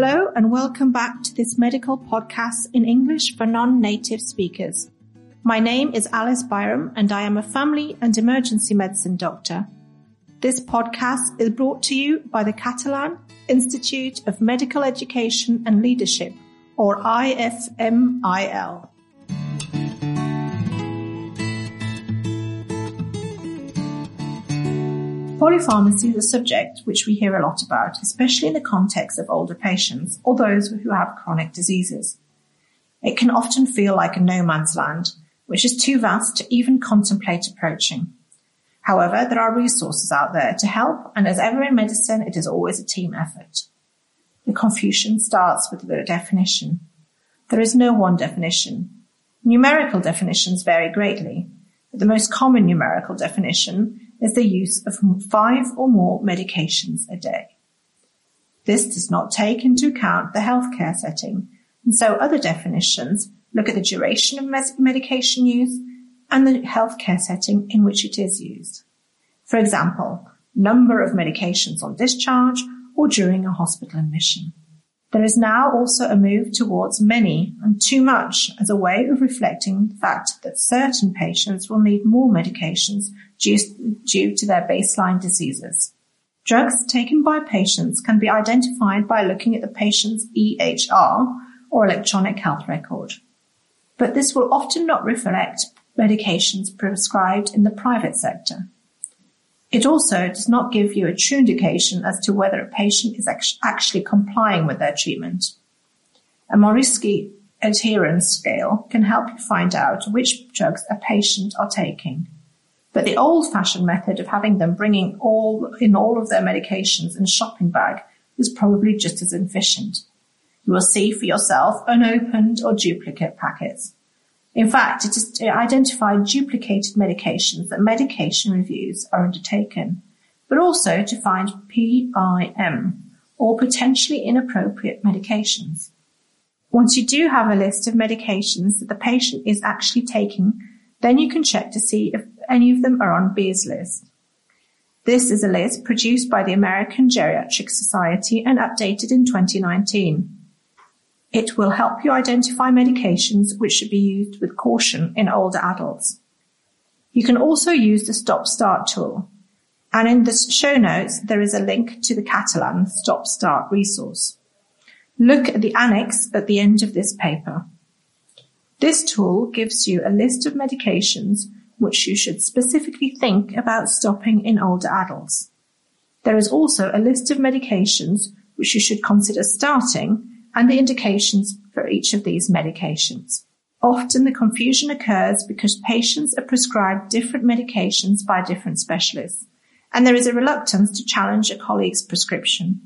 Hello and welcome back to this medical podcast in English for non-native speakers. My name is Alice Byram and I am a family and emergency medicine doctor. This podcast is brought to you by the Catalan Institute of Medical Education and Leadership or IFMIL. Polypharmacy is a subject which we hear a lot about, especially in the context of older patients or those who have chronic diseases. It can often feel like a no man's land, which is too vast to even contemplate approaching. However, there are resources out there to help, and as ever in medicine, it is always a team effort. The confusion starts with the definition. There is no one definition. Numerical definitions vary greatly, but the most common numerical definition is the use of five or more medications a day. This does not take into account the healthcare setting, and so other definitions look at the duration of medication use and the healthcare setting in which it is used. For example, number of medications on discharge or during a hospital admission. There is now also a move towards many and too much as a way of reflecting the fact that certain patients will need more medications due, due to their baseline diseases. Drugs taken by patients can be identified by looking at the patient's EHR or electronic health record. But this will often not reflect medications prescribed in the private sector. It also does not give you a true indication as to whether a patient is actually complying with their treatment. A Morisky adherence scale can help you find out which drugs a patient are taking. But the old fashioned method of having them bringing all in all of their medications in a shopping bag is probably just as efficient. You will see for yourself unopened or duplicate packets. In fact, it is to identify duplicated medications that medication reviews are undertaken, but also to find PIM or potentially inappropriate medications. Once you do have a list of medications that the patient is actually taking, then you can check to see if any of them are on Beers list. This is a list produced by the American Geriatric Society and updated in 2019. It will help you identify medications which should be used with caution in older adults. You can also use the Stop Start tool. And in the show notes, there is a link to the Catalan Stop Start resource. Look at the annex at the end of this paper. This tool gives you a list of medications which you should specifically think about stopping in older adults. There is also a list of medications which you should consider starting and the indications for each of these medications. Often the confusion occurs because patients are prescribed different medications by different specialists, and there is a reluctance to challenge a colleague's prescription.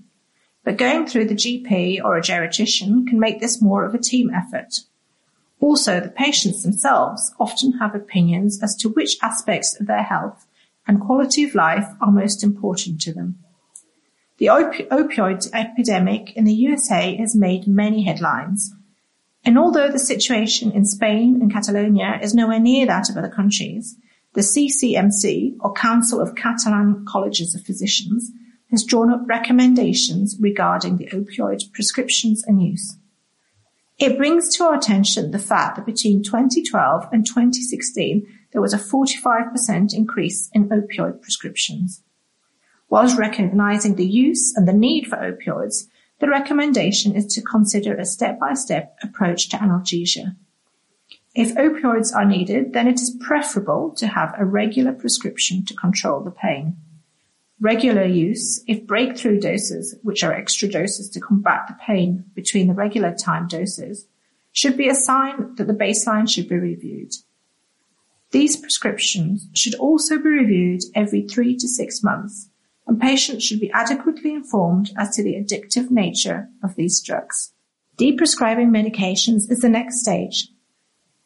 But going through the GP or a geriatrician can make this more of a team effort. Also, the patients themselves often have opinions as to which aspects of their health and quality of life are most important to them. The opioid epidemic in the USA has made many headlines. And although the situation in Spain and Catalonia is nowhere near that of other countries, the CCMC, or Council of Catalan Colleges of Physicians, has drawn up recommendations regarding the opioid prescriptions and use. It brings to our attention the fact that between 2012 and 2016, there was a 45% increase in opioid prescriptions. Whilst recognizing the use and the need for opioids, the recommendation is to consider a step-by-step approach to analgesia. If opioids are needed, then it is preferable to have a regular prescription to control the pain. Regular use, if breakthrough doses, which are extra doses to combat the pain between the regular time doses, should be a sign that the baseline should be reviewed. These prescriptions should also be reviewed every three to six months and patients should be adequately informed as to the addictive nature of these drugs. Deprescribing medications is the next stage,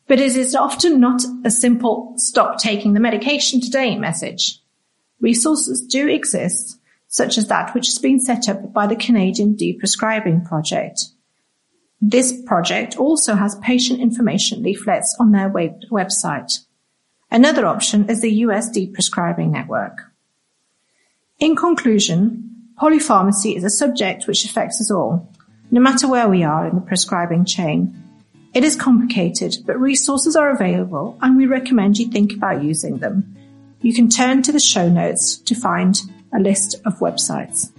but it is often not a simple stop taking the medication today message. Resources do exist, such as that which has been set up by the Canadian Deprescribing Project. This project also has patient information leaflets on their web- website. Another option is the US Deprescribing Network. In conclusion, polypharmacy is a subject which affects us all, no matter where we are in the prescribing chain. It is complicated, but resources are available and we recommend you think about using them. You can turn to the show notes to find a list of websites.